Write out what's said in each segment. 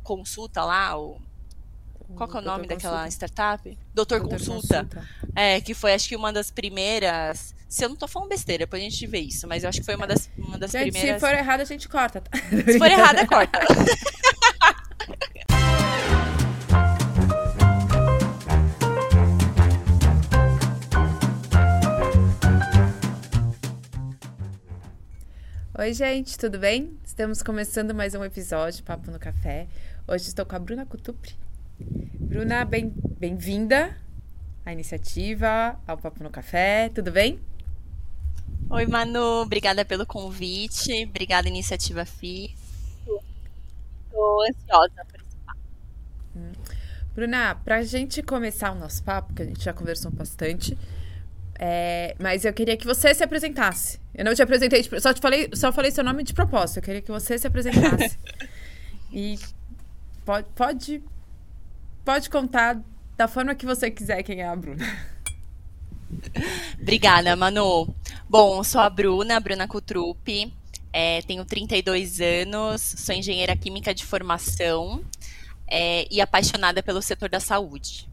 o Consulta lá, o qual que é o nome Doutor daquela Consulta. startup? Doutor, Doutor Consulta. Consulta. É, que foi acho que uma das primeiras. Se eu não tô falando besteira, depois a gente vê isso, mas eu acho que foi uma das, uma das gente, primeiras. Se for errado, a gente corta, tá? Se for errado, é corta. Oi, gente, tudo bem? Estamos começando mais um episódio Papo no Café. Hoje estou com a Bruna Cutupri. Bruna, bem-vinda bem à iniciativa, ao Papo no Café, tudo bem? Oi, Manu, obrigada pelo convite, obrigada, Iniciativa FI. Estou ansiosa por esse papo. Hum. Bruna, para a gente começar o nosso papo, que a gente já conversou bastante, é, mas eu queria que você se apresentasse. Eu não te apresentei, só te falei, só falei seu nome de propósito. Eu queria que você se apresentasse. e pode, pode, pode contar da forma que você quiser quem é a Bruna. Obrigada, Manu. Bom, sou a Bruna, Bruna Cutrupi. É, tenho 32 anos, sou engenheira química de formação é, e apaixonada pelo setor da saúde.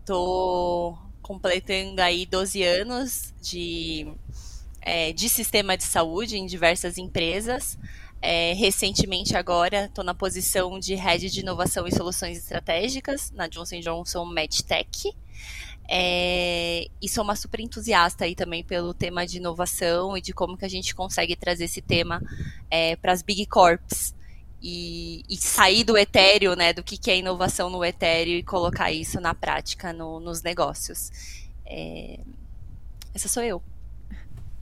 Estou completando aí 12 anos de, é, de sistema de saúde em diversas empresas. É, recentemente agora estou na posição de Head de Inovação e Soluções Estratégicas na Johnson Johnson MedTech. É, e sou uma super entusiasta aí também pelo tema de inovação e de como que a gente consegue trazer esse tema é, para as Big Corps e, e, sair do etéreo, né, do que, que é inovação no etéreo e colocar isso na prática no, nos negócios. É... Essa sou eu.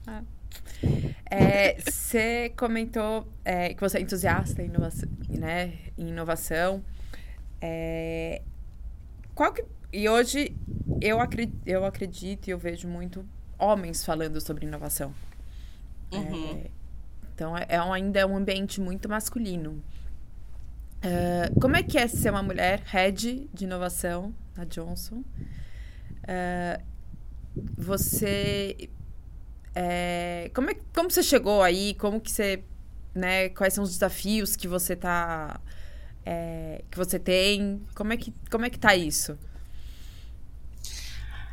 Ah. É, você comentou é, que você é entusiasta em inovação, né, em inovação. É, qual que, e hoje eu acredito, eu acredito e eu vejo muito homens falando sobre inovação. Uhum. É, então, é, é um, ainda é um ambiente muito masculino. Uh, como é que é ser uma mulher head de inovação na Johnson? Uh, você... É, como, é, como você chegou aí? Como que você... Né, quais são os desafios que você tá... É, que você tem? Como é que, como é que tá isso?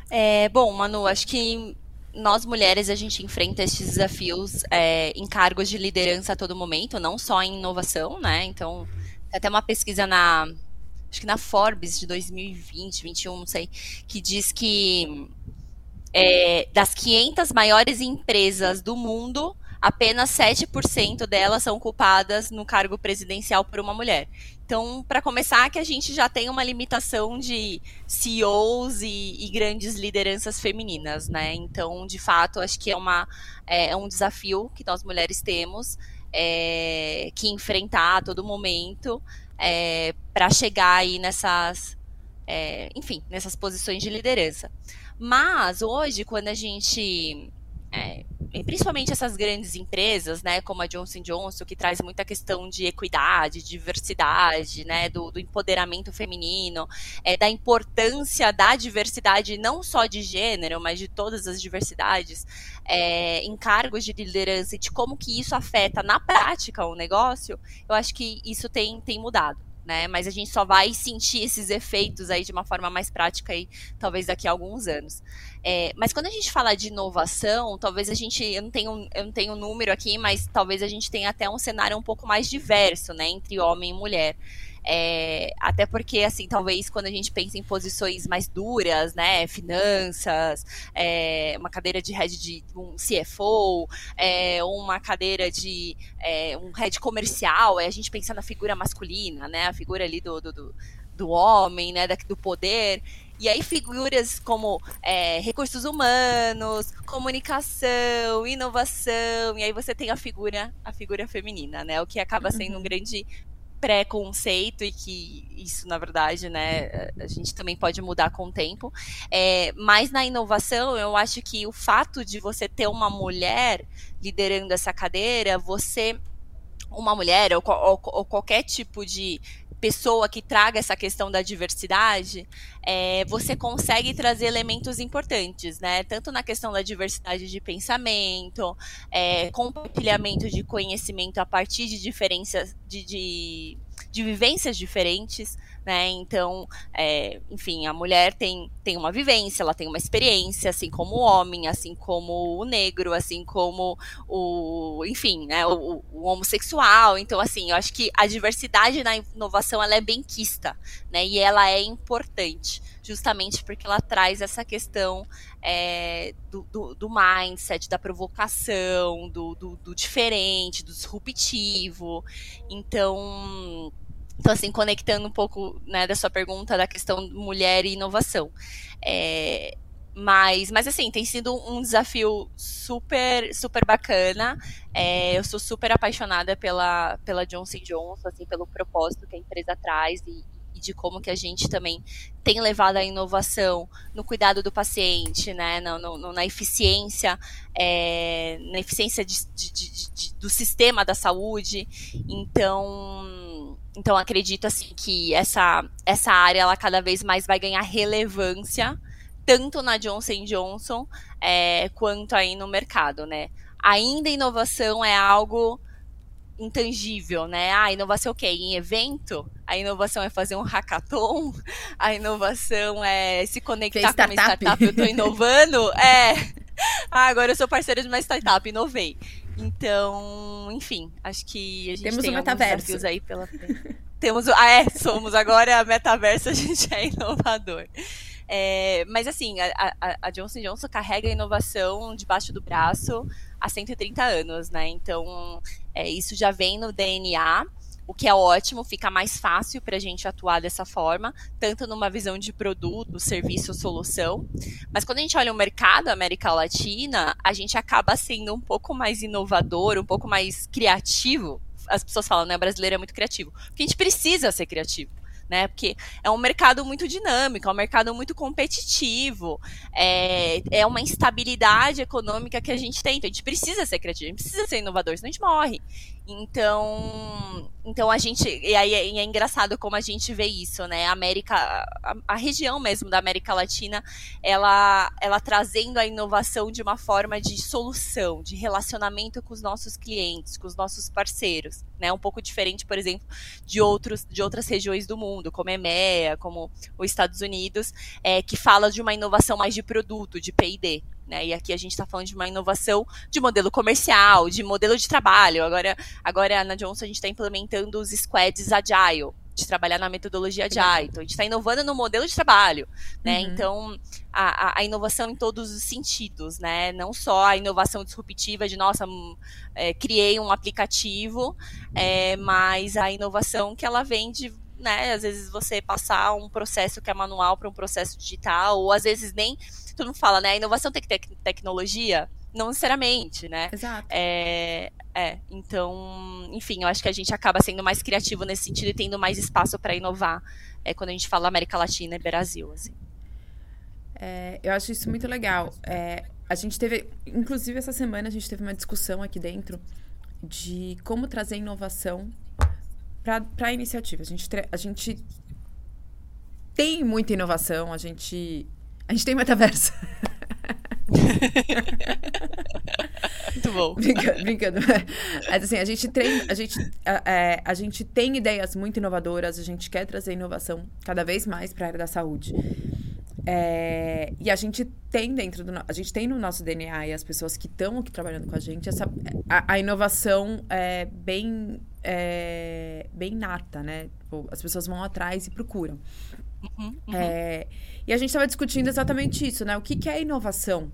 É, bom, Manu, acho que nós mulheres a gente enfrenta esses desafios é, em cargos de liderança a todo momento, não só em inovação, né? Então, até uma pesquisa na acho que na Forbes de 2020, 21, não sei, que diz que é, das 500 maiores empresas do mundo, apenas 7% delas são ocupadas no cargo presidencial por uma mulher. Então, para começar, que a gente já tem uma limitação de CEOs e, e, grandes lideranças femininas, né? Então, de fato, acho que é, uma, é, é um desafio que nós mulheres temos é, que enfrentar a todo momento é, para chegar aí nessas, é, enfim, nessas posições de liderança. Mas hoje, quando a gente é, principalmente essas grandes empresas, né, como a Johnson Johnson, que traz muita questão de equidade, diversidade, né, do, do empoderamento feminino, é, da importância da diversidade, não só de gênero, mas de todas as diversidades, é, em cargos de liderança e de como que isso afeta na prática o negócio, eu acho que isso tem, tem mudado né? Mas a gente só vai sentir esses efeitos aí de uma forma mais prática aí, talvez daqui a alguns anos. É, mas quando a gente fala de inovação, talvez a gente, eu não tenho, eu não tenho número aqui, mas talvez a gente tenha até um cenário um pouco mais diverso, né, entre homem e mulher. É, até porque, assim, talvez quando a gente pensa em posições mais duras, né, finanças, é, uma cadeira de head de um CFO, é, uma cadeira de é, um head comercial, é a gente pensa na figura masculina, né, a figura ali do, do, do, do homem, né, do poder. E aí figuras como é, recursos humanos, comunicação, inovação, e aí você tem a figura, a figura feminina, né? O que acaba sendo um uhum. grande preconceito e que isso na verdade né a gente também pode mudar com o tempo. É, mas na inovação eu acho que o fato de você ter uma mulher liderando essa cadeira você uma mulher ou, ou, ou qualquer tipo de pessoa que traga essa questão da diversidade, é, você consegue trazer elementos importantes, né? Tanto na questão da diversidade de pensamento, é, compartilhamento de conhecimento a partir de diferenças, de, de de vivências diferentes, né? Então, é, enfim, a mulher tem, tem uma vivência, ela tem uma experiência, assim como o homem, assim como o negro, assim como o, enfim, né, o, o homossexual. Então, assim, eu acho que a diversidade na inovação ela é bem quista, né? E ela é importante justamente porque ela traz essa questão é, do, do, do, mindset, da provocação, do, do, do diferente, do disruptivo. Então, então, assim, conectando um pouco né, da sua pergunta da questão mulher e inovação. É, mas, mas assim, tem sido um desafio super, super bacana. É, eu sou super apaixonada pela, pela Johnson Johnson, assim, pelo propósito que a empresa traz e, e de como que a gente também tem levado a inovação no cuidado do paciente, né, no, no, na eficiência, é, na eficiência de, de, de, do sistema da saúde. Então, então acredito assim que essa, essa área ela cada vez mais vai ganhar relevância tanto na Johnson Johnson é, quanto aí no mercado, né? Ainda inovação é algo intangível, né? Ah, inovação é o quê? Em evento? A inovação é fazer um hackathon? A inovação é se conectar com uma startup, eu estou inovando? É. Ah, agora eu sou parceira de uma startup, inovei. Então, enfim, acho que a gente Temos tem um desafios aí pela frente. Temos, ah, é, somos agora a metaverso, a gente é inovador. É, mas assim, a, a, a, Johnson Johnson carrega a inovação debaixo do braço há 130 anos, né? Então, é, isso já vem no DNA, o que é ótimo, fica mais fácil para a gente atuar dessa forma, tanto numa visão de produto, serviço, solução. Mas quando a gente olha o mercado América Latina, a gente acaba sendo um pouco mais inovador, um pouco mais criativo. As pessoas falam, né? O brasileiro é muito criativo. Porque a gente precisa ser criativo né? Porque é um mercado muito dinâmico, é um mercado muito competitivo, é, é uma instabilidade econômica que a gente tem. Então a gente precisa ser criativo, a gente precisa ser inovador, senão a gente morre. Então, então a gente. E aí é, é engraçado como a gente vê isso, né? A América, a, a, região mesmo da América Latina, ela, ela trazendo a inovação de uma forma de solução, de relacionamento com os nossos clientes, com os nossos parceiros, né? Um pouco diferente, por exemplo, de outros de outras regiões do mundo, como EMEA, como os Estados Unidos, é, que fala de uma inovação mais de produto, de P&D, né? E aqui a gente está falando de uma inovação de modelo comercial, de modelo de trabalho. Agora, agora na Johnson a gente está implementando os squads agile, de trabalhar na metodologia agile. Então a gente está inovando no modelo de trabalho, né? Uhum. Então a, a, inovação em todos os sentidos, né? Não só a inovação disruptiva de nossa hum, é, criei um aplicativo, é, mas a inovação que ela vem de né? Às vezes você passar um processo que é manual para um processo digital, ou às vezes nem todo mundo fala, né? A inovação tem que ter tecnologia? Não necessariamente, né? Exato. É, é, então, enfim, eu acho que a gente acaba sendo mais criativo nesse sentido e tendo mais espaço para inovar é, quando a gente fala América Latina e Brasil, assim. É, eu acho isso muito legal. É, a gente teve, inclusive essa semana a gente teve uma discussão aqui dentro de como trazer inovação para a iniciativa. A gente, a gente tem muita inovação, a gente a gente tem metaverso. Muito bom. Brincando, brincando. Mas assim, a gente tem, a gente, a, é, a gente tem ideias muito inovadoras, a gente quer trazer inovação cada vez mais para a área da saúde. É, e a gente tem dentro do a gente tem no nosso DNA e as pessoas que estão aqui trabalhando com a gente essa a, a inovação é bem é, bem nata, né? As pessoas vão atrás e procuram. Uhum, uhum. É, e a gente estava discutindo exatamente isso, né? O que, que é inovação?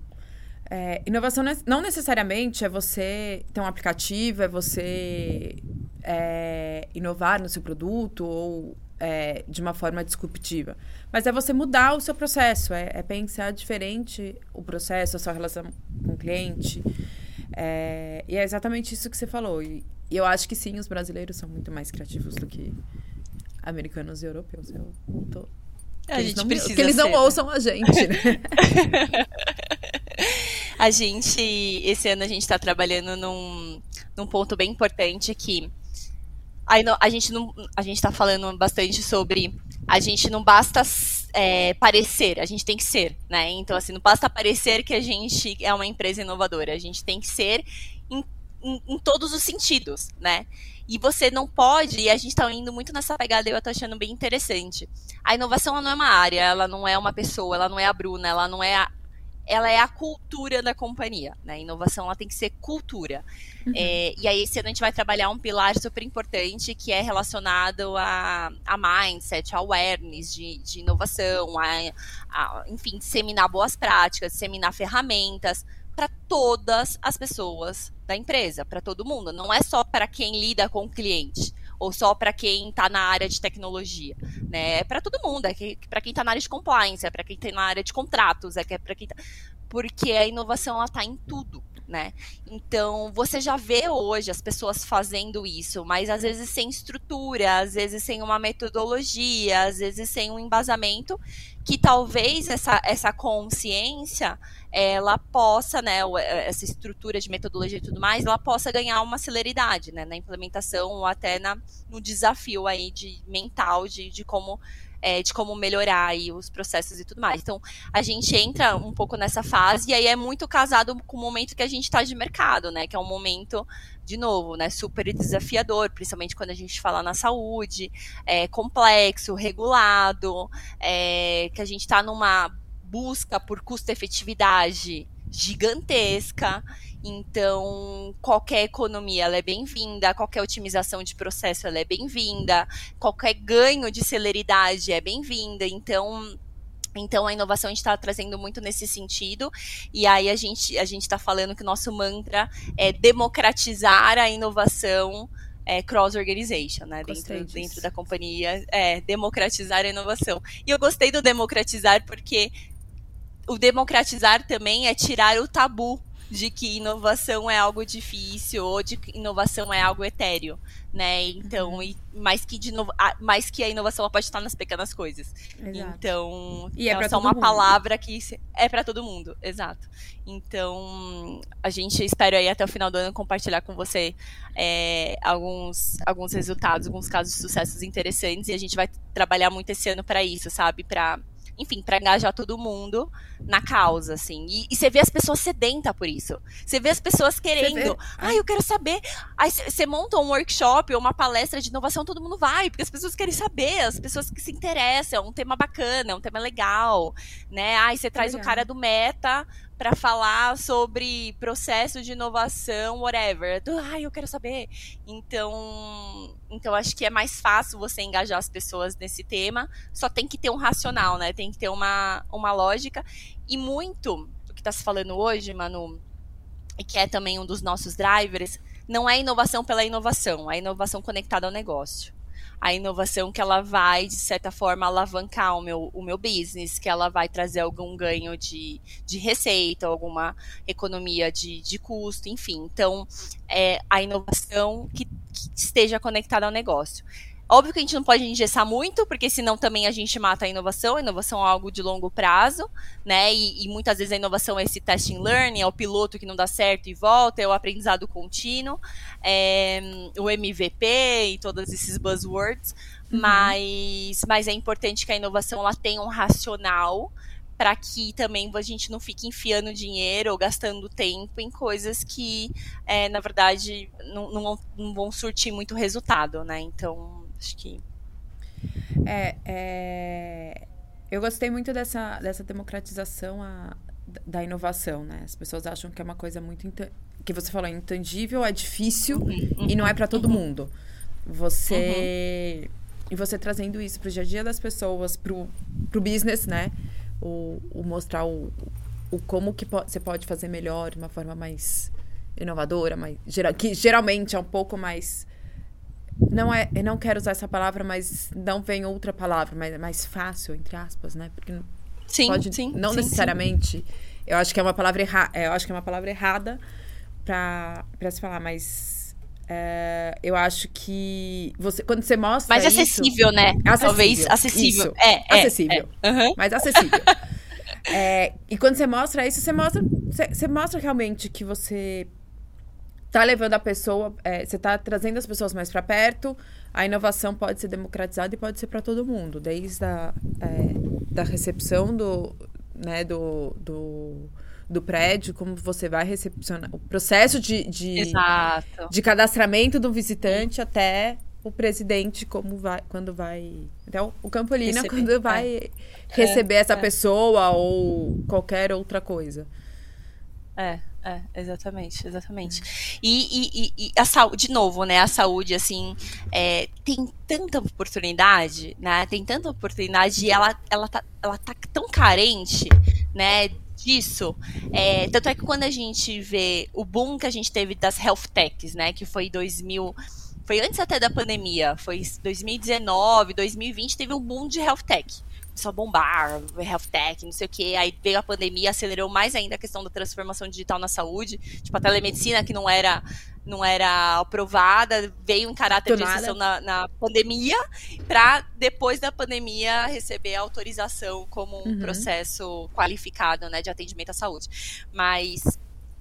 É, inovação não necessariamente é você ter um aplicativo, é você é, inovar no seu produto ou é, de uma forma disruptiva. Mas é você mudar o seu processo, é, é pensar diferente o processo, a sua relação com o cliente. É, e é exatamente isso que você falou. E, e eu acho que sim, os brasileiros são muito mais criativos do que americanos e europeus. Eu tô. A gente não, precisa que eles não ser, né? ouçam a gente, né? a gente, esse ano a gente está trabalhando num, num ponto bem importante que a, a gente não, a gente está falando bastante sobre a gente não basta é, parecer, a gente tem que ser, né? Então assim, não basta parecer que a gente é uma empresa inovadora, a gente tem que ser em, em, em todos os sentidos, né? E você não pode, e a gente está indo muito nessa pegada, eu estou achando bem interessante. A inovação não é uma área, ela não é uma pessoa, ela não é a Bruna, ela não é a, ela é a cultura da companhia, né? Inovação ela tem que ser cultura. Uhum. É, e aí esse ano a gente vai trabalhar um pilar super importante que é relacionado a, a mindset, a awareness de, de inovação, a, a, enfim, disseminar boas práticas, disseminar ferramentas para todas as pessoas da empresa, para todo mundo. Não é só para quem lida com o cliente ou só para quem está na área de tecnologia, né? É para todo mundo, é para quem está na área de compliance, é para quem está na área de contratos, é, é para quem tá... porque a inovação ela está em tudo, né? Então, você já vê hoje as pessoas fazendo isso, mas às vezes sem estrutura, às vezes sem uma metodologia, às vezes sem um embasamento, que talvez essa, essa consciência ela possa, né, essa estrutura de metodologia e tudo mais, ela possa ganhar uma celeridade, né, na implementação ou até na, no desafio aí de mental de, de como é, de como melhorar aí os processos e tudo mais. Então, a gente entra um pouco nessa fase e aí é muito casado com o momento que a gente está de mercado, né? Que é um momento, de novo, né, super desafiador, principalmente quando a gente fala na saúde, é, complexo, regulado, é, que a gente está numa busca por custo-efetividade gigantesca. Então, qualquer economia ela é bem-vinda, qualquer otimização de processo ela é bem-vinda, qualquer ganho de celeridade é bem-vinda. Então, então a inovação a gente está trazendo muito nesse sentido e aí a gente a gente está falando que o nosso mantra é democratizar a inovação é, cross organization, né? Dentro, dentro da companhia, é democratizar a inovação. E eu gostei do democratizar porque o democratizar também é tirar o tabu de que inovação é algo difícil ou de que inovação é algo etéreo, né? Então, uhum. e, mais que de mais que a inovação pode estar nas pequenas coisas. Exato. Então, e é, é só uma mundo. palavra que é para todo mundo, exato. Então, a gente espera aí até o final do ano compartilhar com você é, alguns alguns resultados, alguns casos de sucessos interessantes e a gente vai trabalhar muito esse ano para isso, sabe? Para enfim, para engajar todo mundo na causa, assim. E, e, você vê as pessoas sedentas por isso. Você vê as pessoas querendo. Ai, ah, eu quero saber. Aí você monta um workshop ou uma palestra de inovação, todo mundo vai, porque as pessoas querem saber, as pessoas que se interessam, é um tema bacana, é um tema legal, né? Aí você traz o cara do Meta para falar sobre processo de inovação, whatever. Ai, eu quero saber. Então, então acho que é mais fácil você engajar as pessoas nesse tema. Só tem que ter um racional, né? Tem que ter uma, uma lógica. E muito o que está se falando hoje, Manu, e que é também um dos nossos drivers, não é inovação pela inovação, é inovação conectada ao negócio a inovação que ela vai, de certa forma, alavancar o meu, o meu business, que ela vai trazer algum ganho de, de receita, alguma economia de, de custo, enfim. Então, é a inovação que, que esteja conectada ao negócio. Óbvio que a gente não pode engessar muito, porque senão também a gente mata a inovação. A inovação é algo de longo prazo, né? E, e, muitas vezes a inovação é esse testing learning, é o piloto que não dá certo e volta, é o aprendizado contínuo, é, o MVP e todos esses buzzwords. Uhum. Mas, mas é importante que a inovação ela tenha um racional para que também a gente não fique enfiando dinheiro ou gastando tempo em coisas que, é, na verdade, não, não, não vão surtir muito resultado, né? Então, Acho que. É, é... Eu gostei muito dessa, dessa democratização a, da inovação, né? As pessoas acham que é uma coisa muito. que você falou, intangível, é difícil uhum, e não é para todo uhum. mundo. Você. Uhum. E você trazendo isso pro dia a dia das pessoas, pro, pro business, né? O, o mostrar o, o como que po você pode fazer melhor de uma forma mais inovadora, mais, que geralmente é um pouco mais não é, eu não quero usar essa palavra, mas não vem outra palavra, mas é mais fácil, entre aspas, né? Porque sim, pode, sim, não sim, necessariamente. Sim. Eu acho que é uma palavra errada, eu acho que é uma palavra errada para para se falar, mas é, eu acho que você quando você mostra mais acessível, isso, né? Acessível, Talvez acessível. Isso, é, é, acessível. É. Uhum. Mais acessível. é, e quando você mostra isso, você mostra, você, você mostra realmente que você tá levando a pessoa, é, você tá trazendo as pessoas mais para perto. A inovação pode ser democratizada e pode ser para todo mundo, desde a é, da recepção do, né, do, do, do prédio, como você vai recepcionar. O processo de, de, de cadastramento do visitante até o presidente como vai quando vai então o Campolina Receber, quando vai é. receber essa é. pessoa ou qualquer outra coisa É, é, exatamente, exatamente. E, e, e- e a saúde, de novo, né? A saúde, assim, é, tem tanta oportunidade, né? Tem tanta oportunidade e ela, ela, tá, ela tá tão carente, né? Disso. É, tanto é que quando a gente vê o boom que a gente teve das health techs, né? Que foi 2000. Foi antes até da pandemia, foi 2019, 2020, teve um boom de health tech a bombar, health tech, não sei o que. Aí veio a pandemia, acelerou mais ainda a questão da transformação digital na saúde. Tipo, a telemedicina que não era não era aprovada, veio em caráter de exceção na, na pandemia, para depois da pandemia receber a autorização como um Uhum. processo qualificado né, de atendimento à saúde. Mas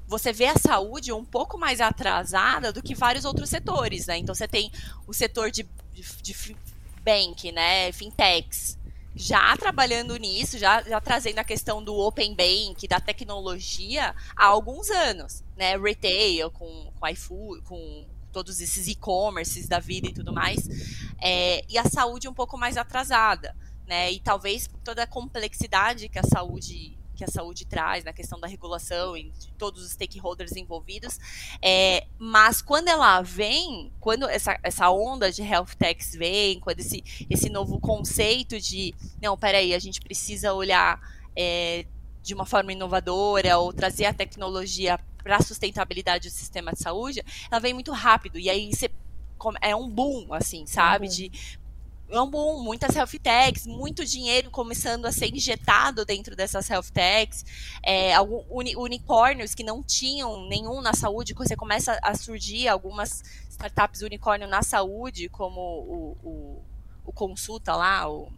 você vê a saúde um pouco mais atrasada do que vários outros setores, né? Então você tem o setor de, de, de bank, né? Fintechs, já trabalhando nisso, já, já trazendo a questão do open bank, da tecnologia há alguns anos, né? Retail, com, com iFood, com todos esses e-commerces da vida e tudo mais. É, e a saúde um pouco mais atrasada, né? E talvez toda a complexidade que a saúde que a saúde traz na questão da regulação e de todos os stakeholders envolvidos, é, mas quando ela vem, quando essa, essa onda de health techs vem, quando esse, esse novo conceito de não, peraí, a gente precisa olhar é, de uma forma inovadora ou trazer a tecnologia para a sustentabilidade do sistema de saúde, ela vem muito rápido e aí você é um boom, assim, sabe? boom. De um boom, muitas health techs, muito dinheiro começando a ser injetado dentro dessas health techs, é, algum, uni- unicórnios que não tinham nenhum na saúde, você começa a surgir algumas startups unicórnio na saúde, como o, o, o Consulta lá, o,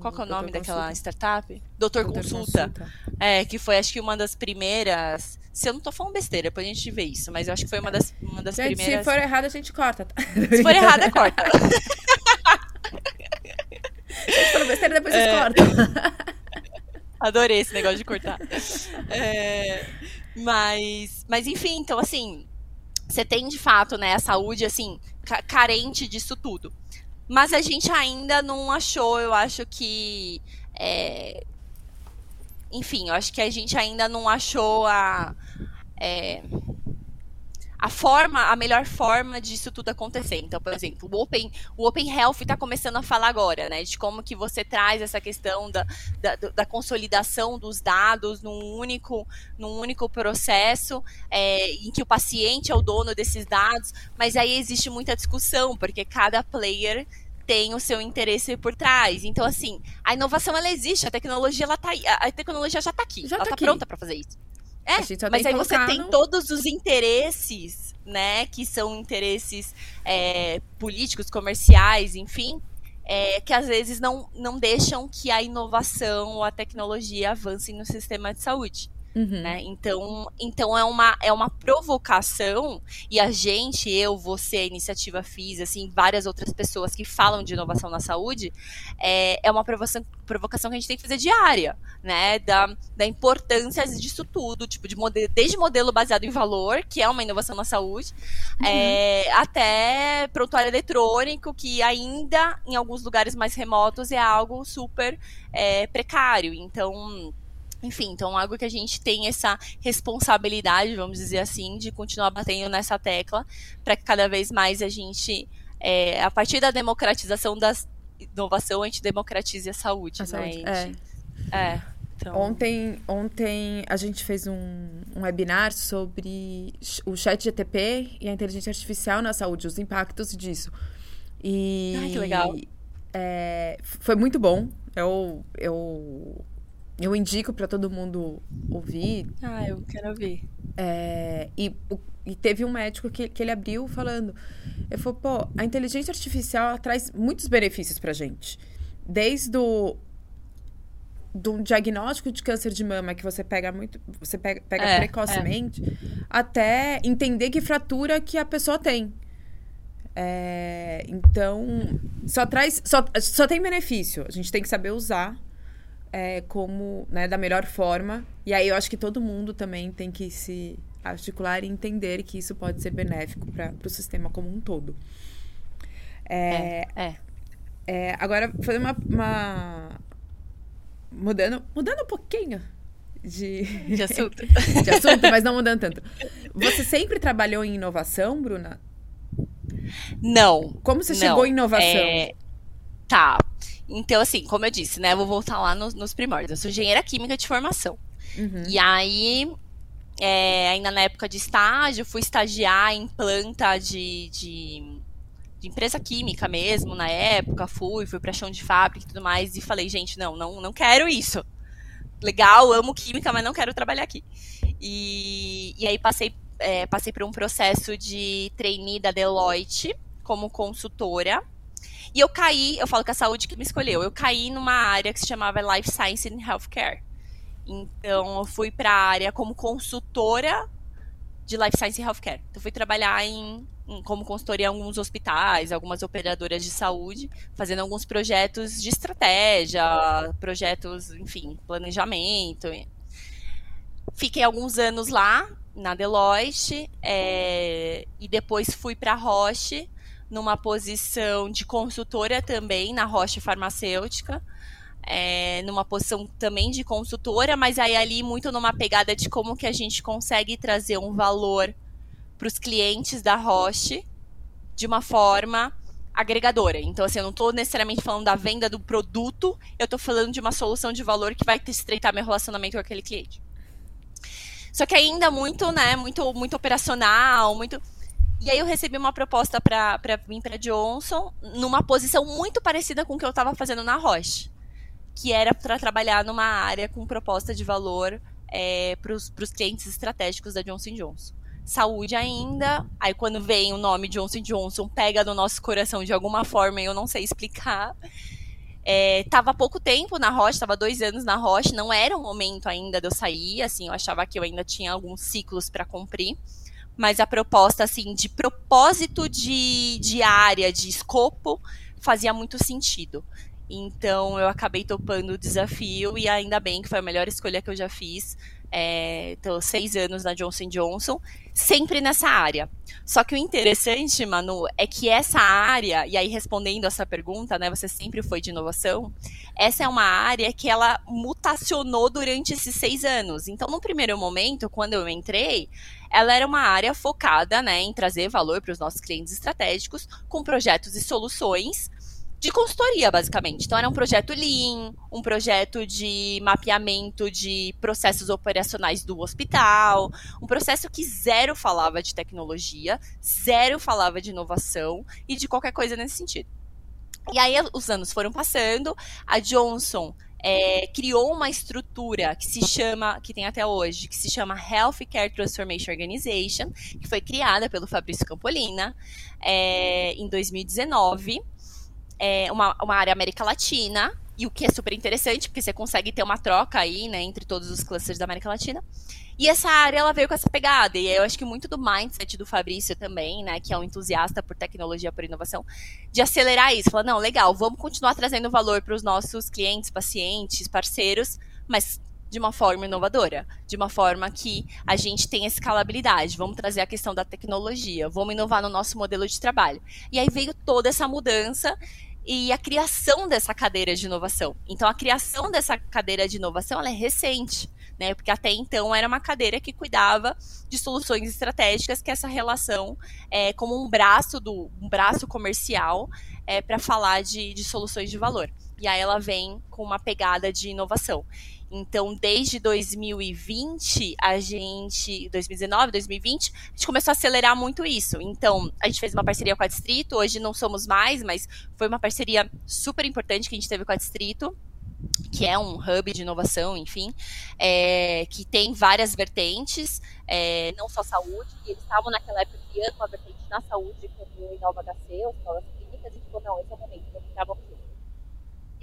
qual que é o nome Doutor daquela Consulta. startup? Doutor, Doutor Consulta. É, que foi acho que uma das primeiras. Se eu não tô falando besteira, depois a gente vê isso, mas eu acho que foi uma das, uma das Gente, primeiras. se for errado a gente corta tá? Se for errada, corta. besteira depois É. vocês cortam Adorei esse negócio de cortar. É, mas, mas enfim, então assim, você tem de fato, né, a saúde assim ca- carente disso tudo. Mas a gente ainda não achou, eu acho que, é, enfim, eu acho que a gente ainda não achou a é, a forma, a melhor forma disso tudo acontecer. Então, por exemplo, o Open, o Open Health está começando a falar agora, né? De como que você traz essa questão da, da, da consolidação dos dados num único, num único processo, é, em que o paciente é o dono desses dados, mas aí existe muita discussão, porque cada player tem o seu interesse por trás. Então, assim, a inovação ela existe, a tecnologia ela tá aí, a tecnologia já está aqui, Já ela tá está aqui. pronta para fazer isso. É, mas aí você colocar tem no- todos os interesses, né, que são interesses é, políticos, comerciais, enfim, é, que às vezes não, não deixam que a inovação ou a tecnologia avancem no sistema de saúde. Uhum. Né? Então, então é, uma, é uma provocação, e a gente, eu, você, a iniciativa FIS, assim, várias outras pessoas que falam de inovação na saúde, é, é uma provocação, provocação que a gente tem que fazer diária, né? Da, da importância disso tudo, tipo, de modelo, desde modelo baseado em valor, que é uma inovação na saúde, é, até prontuário eletrônico, que ainda, em alguns lugares mais remotos, é algo super é, precário. Então. Enfim, então algo que a gente tem essa responsabilidade, vamos dizer assim, de continuar batendo nessa tecla para que cada vez mais a gente, é, a partir da democratização da inovação, a gente democratize a saúde, A né? saúde, gente- é. então- Ontem, ontem a gente fez um, um webinar sobre o chat GTP e a inteligência artificial na saúde, os impactos disso. E Ai, que legal. é, foi muito bom. Eu, eu, eu indico para todo mundo ouvir. Ah, eu quero ouvir. É, e, e teve um médico que, que ele abriu falando. Ele falou, pô, a inteligência artificial traz muitos benefícios pra gente. Desde o do diagnóstico de câncer de mama que você pega muito, você pega, pega É, precocemente, até entender que fratura que a pessoa tem. É, então, só traz, só, só tem benefício. A gente tem que saber usar é, como, né, da melhor forma. E aí eu acho que todo mundo também tem que se articular e entender que isso pode ser benéfico para o sistema como um todo. É, é, é. é agora, fazer uma, uma, Mudando, mudando um pouquinho de... De assunto. de assunto, mas não mudando tanto. Você sempre trabalhou em inovação, Bruna? Não. Como você não. chegou em inovação? É... Tá. Então, assim, como eu disse, né? Eu vou voltar lá nos, nos primórdios. Eu sou engenheira química de formação. Uhum. E aí, é, ainda na época de estágio, fui estagiar em planta de, de, de, empresa química mesmo, na época, fui, fui para chão de fábrica e tudo mais, e falei, gente, não, não, não quero isso. Legal, amo química, mas não quero trabalhar aqui. E, e aí passei, é, passei por um processo de trainee da Deloitte como consultora. E eu caí, eu falo que a saúde que me escolheu, eu caí numa área que se chamava Life Science and Healthcare então, eu fui para a área como consultora de Life Science e Healthcare. Então, fui trabalhar em, em, como consultoria em alguns hospitais, algumas operadoras de saúde, fazendo alguns projetos de estratégia, projetos, enfim, planejamento. Fiquei alguns anos lá, na Deloitte, é, e depois fui para a Roche, numa posição de consultora também, na Roche Farmacêutica é, numa posição também de consultora, mas aí ali muito numa pegada de como que a gente consegue trazer um valor para os clientes da Roche de uma forma agregadora. Então, assim, eu não estou necessariamente falando da venda do produto, eu estou falando de uma solução de valor que vai estreitar meu relacionamento com aquele cliente. Só que ainda muito, né, muito, muito operacional, muito... E aí eu recebi uma proposta para vir para Johnson, numa posição muito parecida com o que eu estava fazendo na Roche que era para trabalhar numa área com proposta de valor é, para os clientes estratégicos da Johnson Johnson. Saúde ainda, aí quando vem o nome Johnson Johnson, pega no nosso coração de alguma forma e eu não sei explicar. É, tava pouco tempo na Roche, tava dois anos na Roche, não era o momento ainda de eu sair, assim, eu achava que eu ainda tinha alguns ciclos para cumprir, mas a proposta, assim, de propósito de, de área, de escopo, fazia muito sentido. Então eu acabei topando o desafio e ainda bem que foi a melhor escolha que eu já fiz. É, seis anos na Johnson Johnson, sempre nessa área. Só que o interessante, Manu, é que essa área, e aí respondendo essa pergunta, né, você sempre foi de inovação, essa é uma área que ela mutacionou durante esses seis anos. Então, no primeiro momento, quando eu entrei, ela era uma área focada né, em trazer valor para os nossos clientes estratégicos, com projetos e soluções de consultoria, basicamente. Então, era um projeto Lean, um projeto de mapeamento de processos operacionais do hospital, um processo que zero falava de tecnologia, zero falava de inovação e de qualquer coisa nesse sentido. E aí, os anos foram passando, a Johnson é, criou uma estrutura que se chama, que tem até hoje, que se chama Healthcare Transformation Organization, que foi criada pelo Fabrício Campolina é, em 2019 é, uma, uma área América Latina, e o que é super interessante, porque você consegue ter uma troca aí, né, entre todos os clusters da América Latina. E essa área, ela veio com essa pegada, e eu acho que muito do mindset do Fabrício também, né, que é um entusiasta por tecnologia, por inovação, de acelerar isso. Falar, não, legal, vamos continuar trazendo valor para os nossos clientes, pacientes, parceiros, mas de uma forma inovadora, de uma forma que a gente tenha escalabilidade. Vamos trazer a questão da tecnologia, vamos inovar no nosso modelo de trabalho. E aí veio toda essa mudança e a criação dessa cadeira de inovação. Então, a criação dessa cadeira de inovação é recente, né? Porque até então era uma cadeira que cuidava de soluções estratégicas, que é essa relação é, como um braço do um braço comercial é, para falar de, de soluções de valor. E aí ela vem com uma pegada de inovação. Então, desde 2020, a gente. 2019, 2020, a gente começou a acelerar muito isso. Então, a gente fez uma parceria com a Distrito, hoje não somos mais, mas foi uma parceria super importante que a gente teve com a Distrito que é um hub de inovação, enfim, é, que tem várias vertentes, é, não só saúde, e eles estavam naquela época criando uma vertente na saúde, como o Inova HC, os escolas clínicas, e falou, não, esse é o momento, vamos entrar, vamos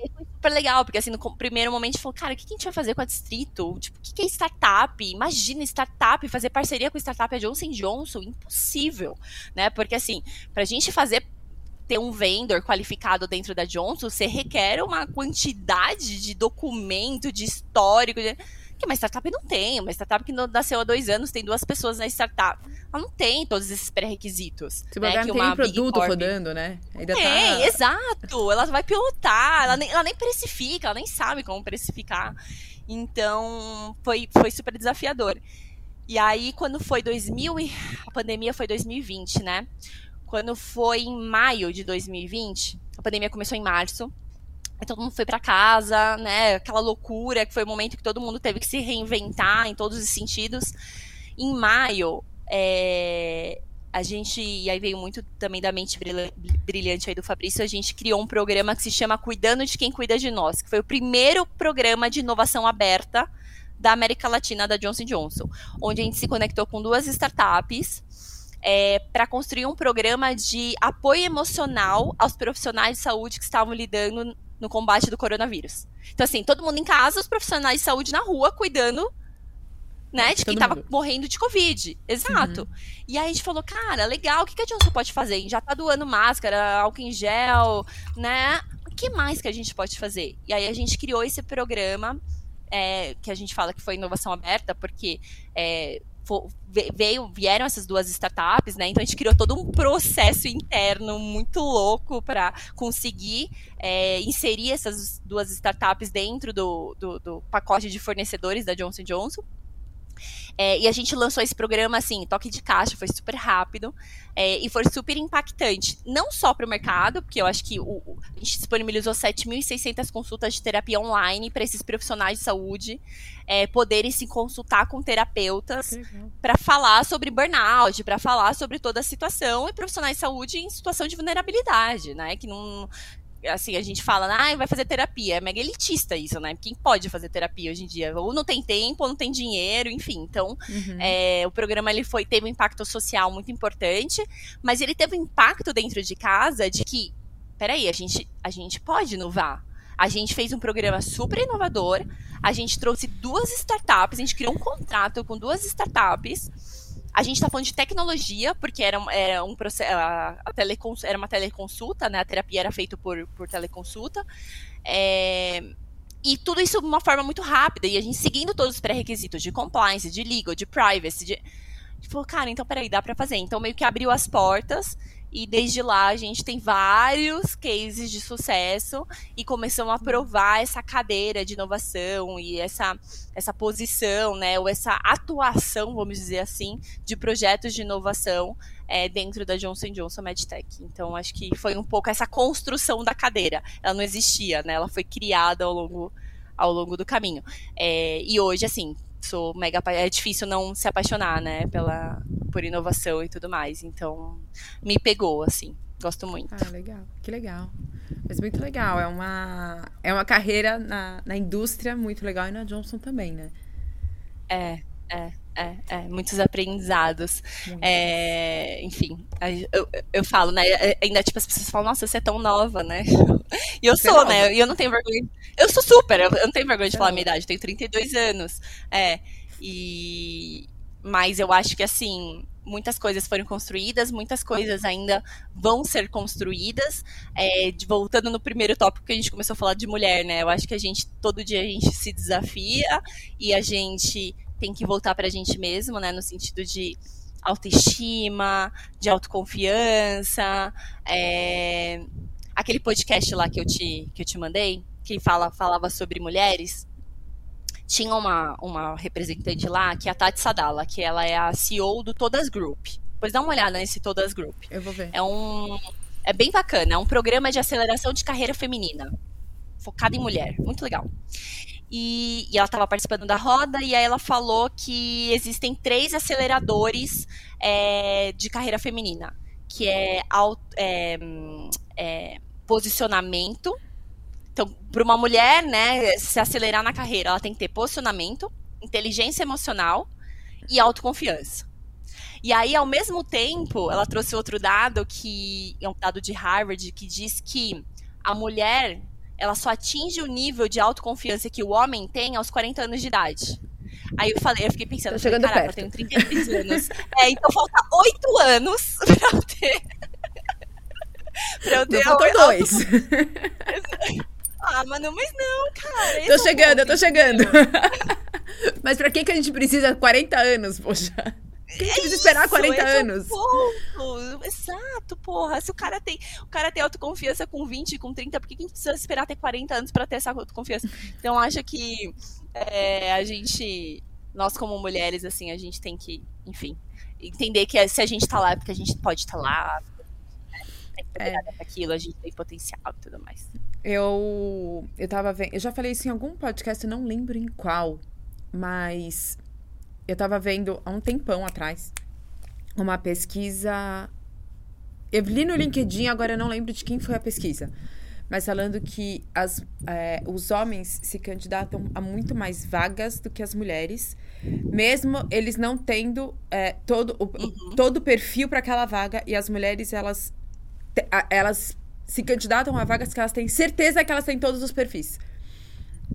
e foi super legal, porque assim, no primeiro momento a gente falou, cara, o que a gente vai fazer com a Distrito? Tipo, o que é startup? Imagina startup, fazer parceria com startup é Johnson Johnson, impossível, né? Porque assim, pra gente fazer ter um vendor qualificado dentro da Johnson, você requer uma quantidade de documento, de histórico, de... que uma startup não tem. Uma startup que nasceu há dois anos, tem duas pessoas na startup. Ela não tem todos esses pré-requisitos. Se né, que tem uma produto rodando, né? Ainda tem, tá... exato. Ela vai pilotar, ela nem, ela nem precifica, ela nem sabe como precificar. Então, foi, foi super desafiador. E aí, quando foi 2000, a pandemia foi 2020, né? Quando foi em maio de 2020, a pandemia começou em março. Todo mundo foi para casa, né? Aquela loucura que foi o momento que todo mundo teve que se reinventar em todos os sentidos. Em maio, é, a gente, e aí veio muito também da mente brilhante aí do Fabrício, a gente criou um programa que se chama Cuidando de Quem Cuida de Nós, que foi o primeiro programa de inovação aberta da América Latina da Johnson Johnson, onde a gente se conectou com duas startups é, para construir um programa de apoio emocional aos profissionais de saúde que estavam lidando no combate do coronavírus. Então, assim, todo mundo em casa, os profissionais de saúde na rua cuidando né, de quem tava mundo. morrendo de Covid. Exato. Uhum. E aí a gente falou, cara, legal, o que, que a Johnson pode fazer? A gente já tá doando máscara, álcool em gel, né? O que mais que a gente pode fazer? E aí a gente criou esse programa é, que a gente fala que foi inovação aberta, porque é, veio, vieram essas duas startups, né? Então a gente criou todo um processo interno muito louco para conseguir é, inserir essas duas startups dentro do, do, do pacote de fornecedores da Johnson Johnson. É, e a gente lançou esse programa assim, toque de caixa, foi super rápido é, e foi super impactante. Não só para o mercado, porque eu acho que o, a gente disponibilizou 7.600 consultas de terapia online para esses profissionais de saúde é, poderem se consultar com terapeutas para falar sobre burnout, para falar sobre toda a situação e profissionais de saúde em situação de vulnerabilidade, né? Que não, assim, a gente fala, ah, vai fazer terapia. É mega elitista isso, né? Quem pode fazer terapia hoje em dia? Ou não tem tempo, ou não tem dinheiro, enfim. Então, uhum. é, o programa ele foi, teve um impacto social muito importante, mas ele teve um impacto dentro de casa de que, peraí, a gente, a gente pode inovar. A gente fez um programa super inovador, a gente trouxe duas startups, a gente criou um contrato com duas startups a gente está falando de tecnologia, porque era, era um processo, a, telecons, era uma teleconsulta, né? A terapia era feita por, por teleconsulta. É, e tudo isso de uma forma muito rápida, e a gente seguindo todos os pré-requisitos de compliance, de legal, de privacy, de... A gente falou, cara, então peraí, dá para fazer. Então meio que abriu as portas e desde lá a gente tem vários cases de sucesso e começamos a provar essa cadeira de inovação e essa, essa posição, né, ou essa atuação, vamos dizer assim, de projetos de inovação é, dentro da Johnson Johnson MedTech. Então, acho que foi um pouco essa construção da cadeira. Ela não existia, né? Ela foi criada ao longo, ao longo do caminho. É, e hoje, assim, sou mega é difícil não se apaixonar, né, pela por inovação e tudo mais. Então, me pegou assim. Gosto muito. Ah, legal. Que legal. Mas muito legal. É uma é uma carreira na, na indústria muito legal e na Johnson também, né? É, é. É, é, muitos aprendizados. É, enfim, eu, eu falo, né? É, ainda, tipo, as pessoas falam, nossa, você é tão nova, né? E eu você sou, é né? E eu não tenho vergonha. Eu sou super, eu não tenho vergonha de falar a minha idade, eu tenho 32 anos. É. E. Mas eu acho que, assim, muitas coisas foram construídas, muitas coisas ainda vão ser construídas. É, de, voltando no primeiro tópico que a gente começou a falar de mulher, né? Eu acho que a gente, todo dia a gente se desafia e a gente tem que voltar para a gente mesmo, né? No sentido de autoestima, de autoconfiança. É... Aquele podcast lá que eu te, que eu te mandei, que fala, falava sobre mulheres, tinha uma, uma representante lá, que é a Tati Sadala, que ela é a CEO do Todas Group. Pois dá uma olhada nesse Todas Group. Eu vou ver. É um. É bem bacana, é um programa de aceleração de carreira feminina. Focado em mulher. Muito legal. E, e ela estava participando da roda, e aí ela falou que existem três aceleradores é, de carreira feminina, que é, é, é posicionamento. Então, para uma mulher, né, se acelerar na carreira, ela tem que ter posicionamento, inteligência emocional e autoconfiança. E aí, ao mesmo tempo, ela trouxe outro dado que é um dado de Harvard que diz que a mulher ela só atinge o nível de autoconfiança que o homem tem aos 40 anos de idade. Aí eu falei, eu fiquei pensando, falei, caraca, perto. eu tenho 33 anos. É, então falta 8 anos pra eu ter. pra eu ter faltou dois. Ah, mano, mas não, cara. Tô é chegando, eu ponto, tô chegando. Mas pra que que a gente precisa 40 anos, poxa? Quem que precisa esperar 40 Isso, esse é o anos? ponto. Exato, porra. Se o cara tem, o cara tem autoconfiança com 20, com 30, por que que a gente precisa esperar ter 40 anos pra ter essa autoconfiança? Então, acho que é, a gente, nós como mulheres, assim, a gente tem que, enfim, entender que se a gente tá lá é porque a gente pode estar lá. né? É empoderada pra aquilo, a gente tem potencial e tudo mais. Eu, eu tava vendo. Eu já falei isso em algum podcast, eu não lembro em qual. Mas eu tava vendo há um tempão atrás uma pesquisa. Eu li no LinkedIn, agora eu não lembro de quem foi a pesquisa. Mas falando que as, é, os homens se candidatam a muito mais vagas do que as mulheres, mesmo eles não tendo é, todo, o, o- todo o perfil para aquela vaga, e as mulheres, elas, elas se candidatam a vagas que elas têm certeza que elas têm todos os perfis.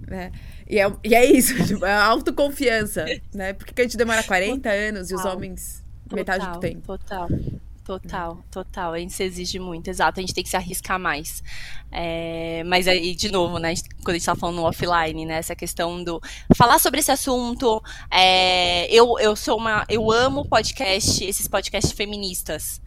Né? E, é, e é isso, tipo, é autoconfiança, né? Por que a gente demora 40 anos e os Total. homens metade do Total, tempo? Total. Total, total. A gente se exige muito, exato. A gente tem que se arriscar mais. É, mas aí, de novo, né? Quando a gente tá falando no offline, né? Essa questão do falar sobre esse assunto. é, eu, eu sou uma. Eu amo podcast, esses podcasts feministas.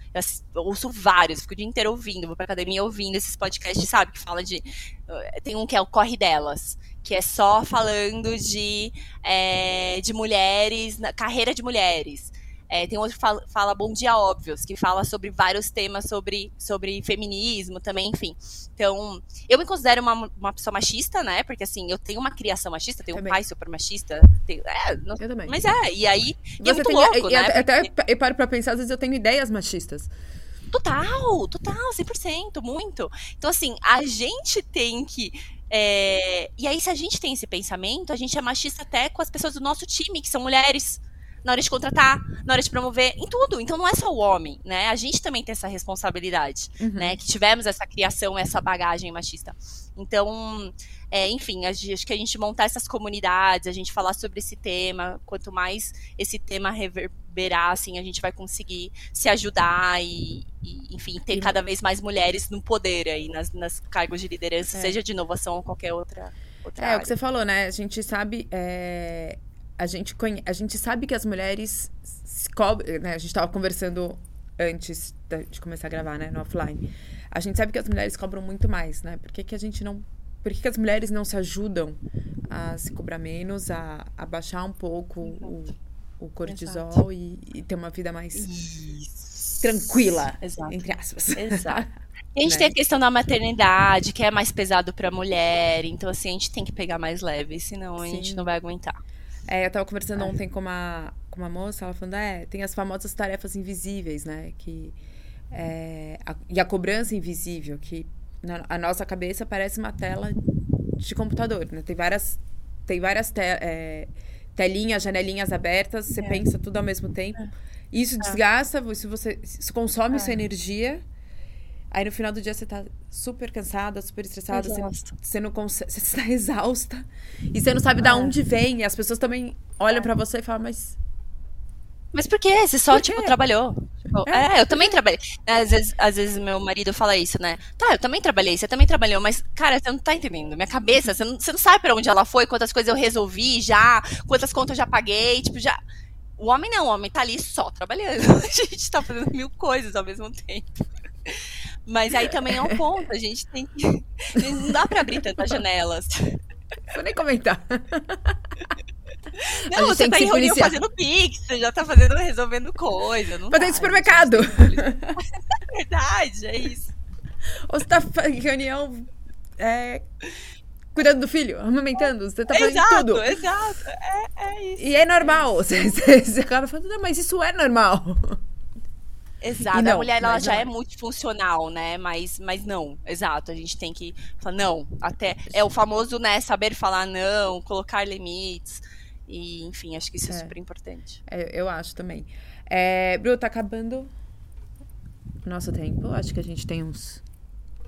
Eu ouço vários, fico o dia inteiro ouvindo, vou pra academia ouvindo esses podcasts, sabe? Que fala de. eh, Tem um que é o Corre Delas, que é só falando de, é, de mulheres, na carreira de mulheres. É, tem outro que fala, fala Bom Dia Óbvios, que fala sobre vários temas sobre, sobre feminismo também, enfim. Então, eu me considero uma, uma pessoa machista, né? Porque assim, eu tenho uma criação machista, tenho Também. um pai super machista. tenho- é, não- Eu também. mas é, e aí. E é muito tem, louco, e né? até, até eu paro pra pensar, às vezes eu tenho ideias machistas. Total, total, 100%, muito. Então, assim, a gente tem que. É, E aí, se a gente tem esse pensamento, a gente é machista até com as pessoas do nosso time, que são mulheres, na hora de contratar, na hora de promover, em tudo. Então, não é só o homem, né? A gente também tem essa responsabilidade, Uhum. né? Que tivemos essa criação, essa bagagem machista. Então, é, enfim, acho que a gente montar essas comunidades, a gente falar sobre esse tema, quanto mais esse tema reverberar, assim, a gente vai conseguir se ajudar e, e, enfim, ter cada vez mais mulheres no poder aí, nas, nas cargos de liderança, É. seja de inovação ou qualquer outra, outra É, o área. que você falou, né? A gente sabe. é, A, gente conhe... a gente sabe que as mulheres se cobrem. Né? A gente tava conversando antes de começar a gravar, né? No offline. A gente sabe que as mulheres cobram muito mais, né? Por que, que a gente não. Por que, que as mulheres não se ajudam a se cobrar menos, a, a baixar um pouco o, o cortisol e, e ter uma vida mais Isso. tranquila, Exato. entre aspas. Exato. E a gente Né? tem a questão da maternidade, que é mais pesado pra mulher, então assim, a gente tem que pegar mais leve, senão a Sim. gente não vai aguentar. É, eu tava conversando ontem com uma, com uma moça, ela falando, é, tem as famosas tarefas invisíveis, né? Que, é, a- e a cobrança invisível, que na a nossa cabeça parece uma tela de computador, né? Tem várias, tem várias te- é, telinhas, janelinhas abertas, você É. pensa tudo ao mesmo tempo. Isso desgasta, isso, você, isso consome sua energia. Aí no final do dia você tá super cansada, super estressada, você, você não consegue, você está exausta. E você não sabe de onde vem. E as pessoas também olham pra você e falam, mas Mas por quê? Você só, tipo, trabalhou. Tipo, É, é, eu também trabalhei. Às vezes, às vezes meu marido fala isso, né? Tá, eu também trabalhei, você também trabalhou, mas, cara, você não tá entendendo. Minha cabeça, você não, você não sabe pra onde ela foi, quantas coisas eu resolvi já, quantas contas eu já paguei, tipo, já. O homem não, o homem tá ali só trabalhando. A gente tá fazendo mil coisas ao mesmo tempo. Mas aí também é um ponto, a gente tem que. Não dá pra abrir tantas janelas. vou nem comentar. Não, você tem tá que em reunião policiar. fazendo pix, você já tá fazendo, resolvendo coisa. Não Mas dá, supermercado. É verdade, é isso. Ou você tá em reunião é, cuidando do filho, amamentando. Você tá fazendo exato, tudo. exato. É, é isso. E é normal. Você, você, você acaba falando, não, mas isso é normal. Exato. Não, a mulher ela já não é é. multifuncional, né? Mas, mas não, exato. A gente tem que falar, não, até. É o famoso, né, saber falar não, colocar limites. E, enfim, acho que isso é, É. super importante. É, eu acho também. É, Bru, tá acabando o nosso tempo. Acho que a gente tem uns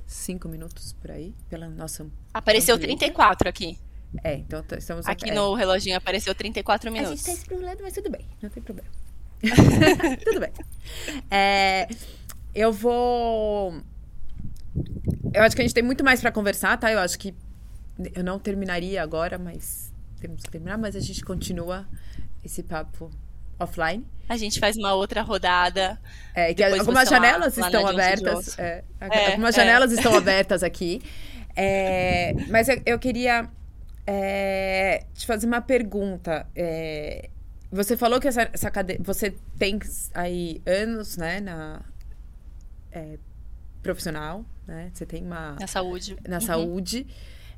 cinco minutos por aí, pela nossa. Apareceu Tranquilo. 34 aqui. É, então estamos Aqui é. no reloginho apareceu 34 A gente minutos. tá esprulando, mas tudo bem, não tem problema. tudo bem. É, eu vou. eu acho que a gente tem muito mais para conversar, tá? Eu acho que eu não terminaria agora, mas temos que terminar, mas a gente continua esse papo offline. A gente faz uma outra rodada. É, que algumas janelas lá, estão lá abertas. É, é, algumas janelas é. estão abertas aqui. É, mas eu, eu queria é, te fazer uma pergunta. É, você falou que essa, essa cadeira. Você tem aí anos, né, na. É, profissional, né? Você tem uma. Na saúde. Na uhum. saúde.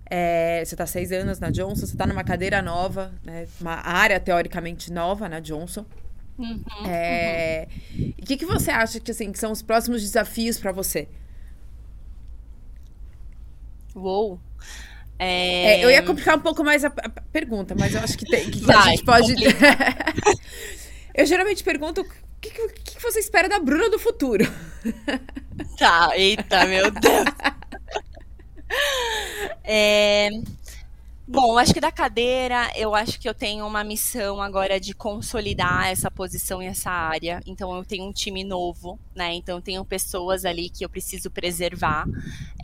É, você está seis anos na Johnson, você está numa cadeira nova, né? Uma área teoricamente nova na Johnson. Uhum, é, uhum. O que, que você acha que, assim, que são os próximos desafios para você? Uou! É... É, eu ia complicar um pouco mais a, a pergunta, mas eu acho que, tem, que Vai, a gente pode. eu geralmente pergunto o que, que, que, você espera da Bruna do futuro. Tá, eita, meu Deus. É... Bom, acho que da cadeira, eu acho que eu tenho uma missão agora de consolidar essa posição e essa área. Então, eu tenho um time novo, né? Então, eu tenho pessoas ali que eu preciso preservar.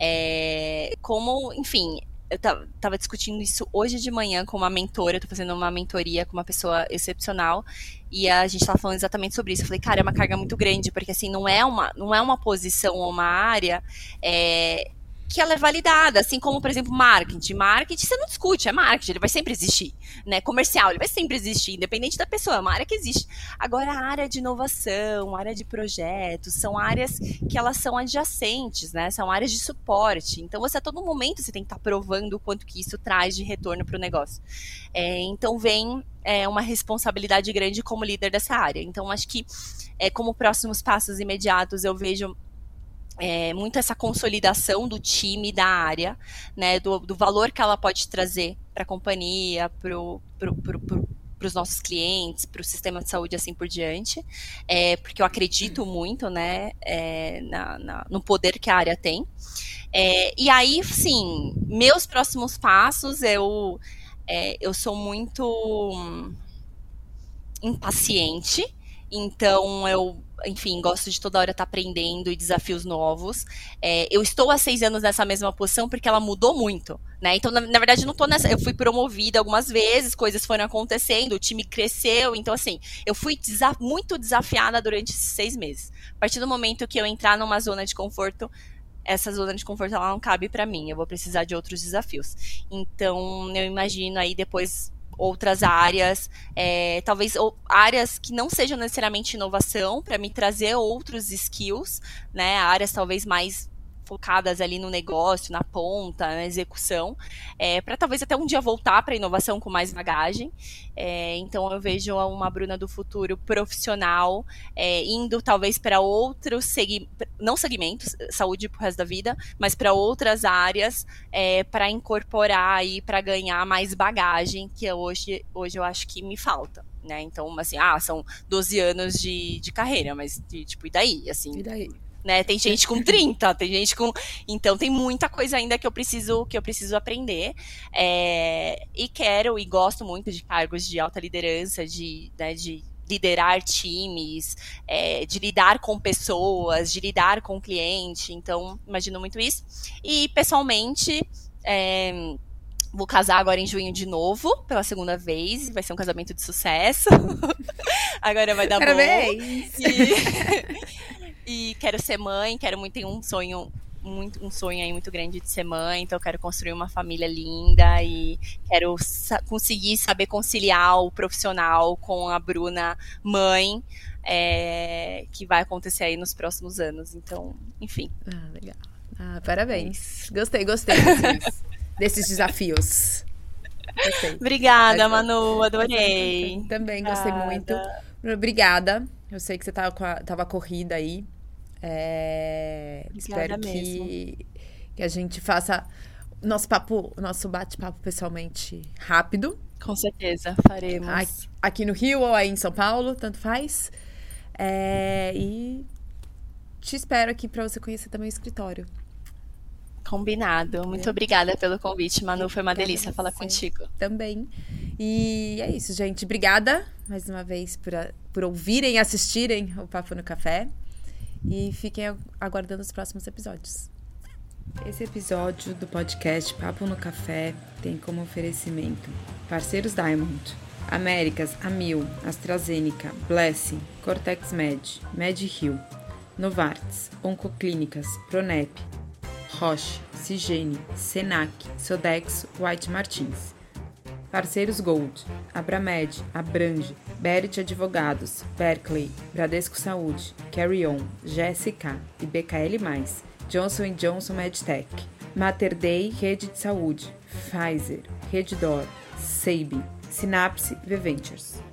É... Como, enfim, eu tava discutindo isso hoje de manhã com uma mentora, eu tô fazendo uma mentoria com uma pessoa excepcional, e a gente tava falando exatamente sobre isso. Eu falei, cara, é uma carga muito grande, porque assim, não é uma, não é uma posição ou uma área é, que ela é validada, assim como, por exemplo, marketing. Marketing você não discute, é marketing, ele vai sempre existir, né? Comercial, ele vai sempre existir, independente da pessoa, é uma área que existe. Agora, a área de inovação, área de projetos, são áreas que elas são adjacentes, né? São áreas de suporte. Então, você a todo momento você tem que estar tá provando o quanto que isso traz de retorno para o negócio. É, então, vem é, uma responsabilidade grande como líder dessa área. Então, acho que é, como próximos passos imediatos, eu vejo é, muito essa consolidação do time da área, né, do, do valor que ela pode trazer para a companhia, para os nossos clientes, para o sistema de saúde assim por diante, é, porque eu acredito muito né, é, na, na, no poder que a área tem. É, e aí, sim, meus próximos passos, eu, é, eu sou muito hum, impaciente, então eu enfim, gosto de toda hora estar tá aprendendo e desafios novos. É, eu estou há seis anos nessa mesma posição porque ela mudou muito, né? Então, na, na verdade, não estou nessa. Eu fui promovida algumas vezes, coisas foram acontecendo, o time cresceu. Então, assim, eu fui desa muito desafiada durante esses seis meses. A partir do momento que eu entrar numa zona de conforto, essa zona de conforto ela não cabe para mim. Eu vou precisar de outros desafios. Então, eu imagino aí depois outras áreas, é, talvez ou, áreas que não sejam necessariamente inovação, para me trazer outros skills, né? Áreas talvez mais focadas ali no negócio, na ponta, na execução, é, para talvez até um dia voltar para a inovação com mais bagagem. É, então eu vejo uma Bruna do futuro profissional é, indo talvez para outros segmentos, não segmentos, saúde pro resto da vida, mas para outras áreas é, para incorporar e para ganhar mais bagagem que hoje, hoje eu acho que me falta. Né? Então, assim, ah, são 12 anos de, de carreira, mas, de, tipo, e daí? Assim, e daí? Né? Tem gente com 30, tem gente com. Então tem muita coisa ainda que eu preciso que eu preciso aprender. É... E quero e gosto muito de cargos de alta liderança, de, né, de liderar times, é, de lidar com pessoas, de lidar com cliente. Então, imagino muito isso. E pessoalmente. É... Vou casar agora em junho de novo, pela segunda vez. Vai ser um casamento de sucesso. agora vai dar Parabéns. bom. E... E quero ser mãe, quero muito, ter um sonho muito, um sonho aí muito grande de ser mãe, então eu quero construir uma família linda e quero sa conseguir saber conciliar o profissional com a Bruna mãe, é, que vai acontecer aí nos próximos anos. Então, enfim. Ah, legal. Ah, parabéns. Gostei, gostei desses, desses desafios. Gostei. Obrigada, Manu, adorei. Também gostei muito. Obrigada. Eu sei que você tava, tava corrida aí. É, espero que, que a gente faça nosso papo, nosso bate-papo pessoalmente rápido. Com certeza, faremos. Aqui, aqui, no Rio ou aí em São Paulo, tanto faz. É, e te espero aqui para você conhecer também o escritório. Combinado. Muito é. obrigada pelo convite, Manu. Foi uma delícia falar contigo. Também. E é isso, gente. Obrigada mais uma vez por, por ouvirem e assistirem o Papo no Café. E fiquem aguardando os próximos episódios. Esse episódio do podcast Papo no Café tem como oferecimento parceiros Diamond, Américas, Amil, AstraZeneca, Blessing, Cortex Med, MedHill, Novartis, Oncoclínicas, Pronep, Roche, Cigene, Senac, Sodexo, White Martins. Parceiros Gold, Abramed, Abrange, Berit Advogados, Berkeley, Bradesco Saúde, Carry On, GSK e BKL+, Johnson Johnson MedTech, Mater Dei Rede de Saúde, Pfizer, Reddor, Seib, Synapse V Ventures.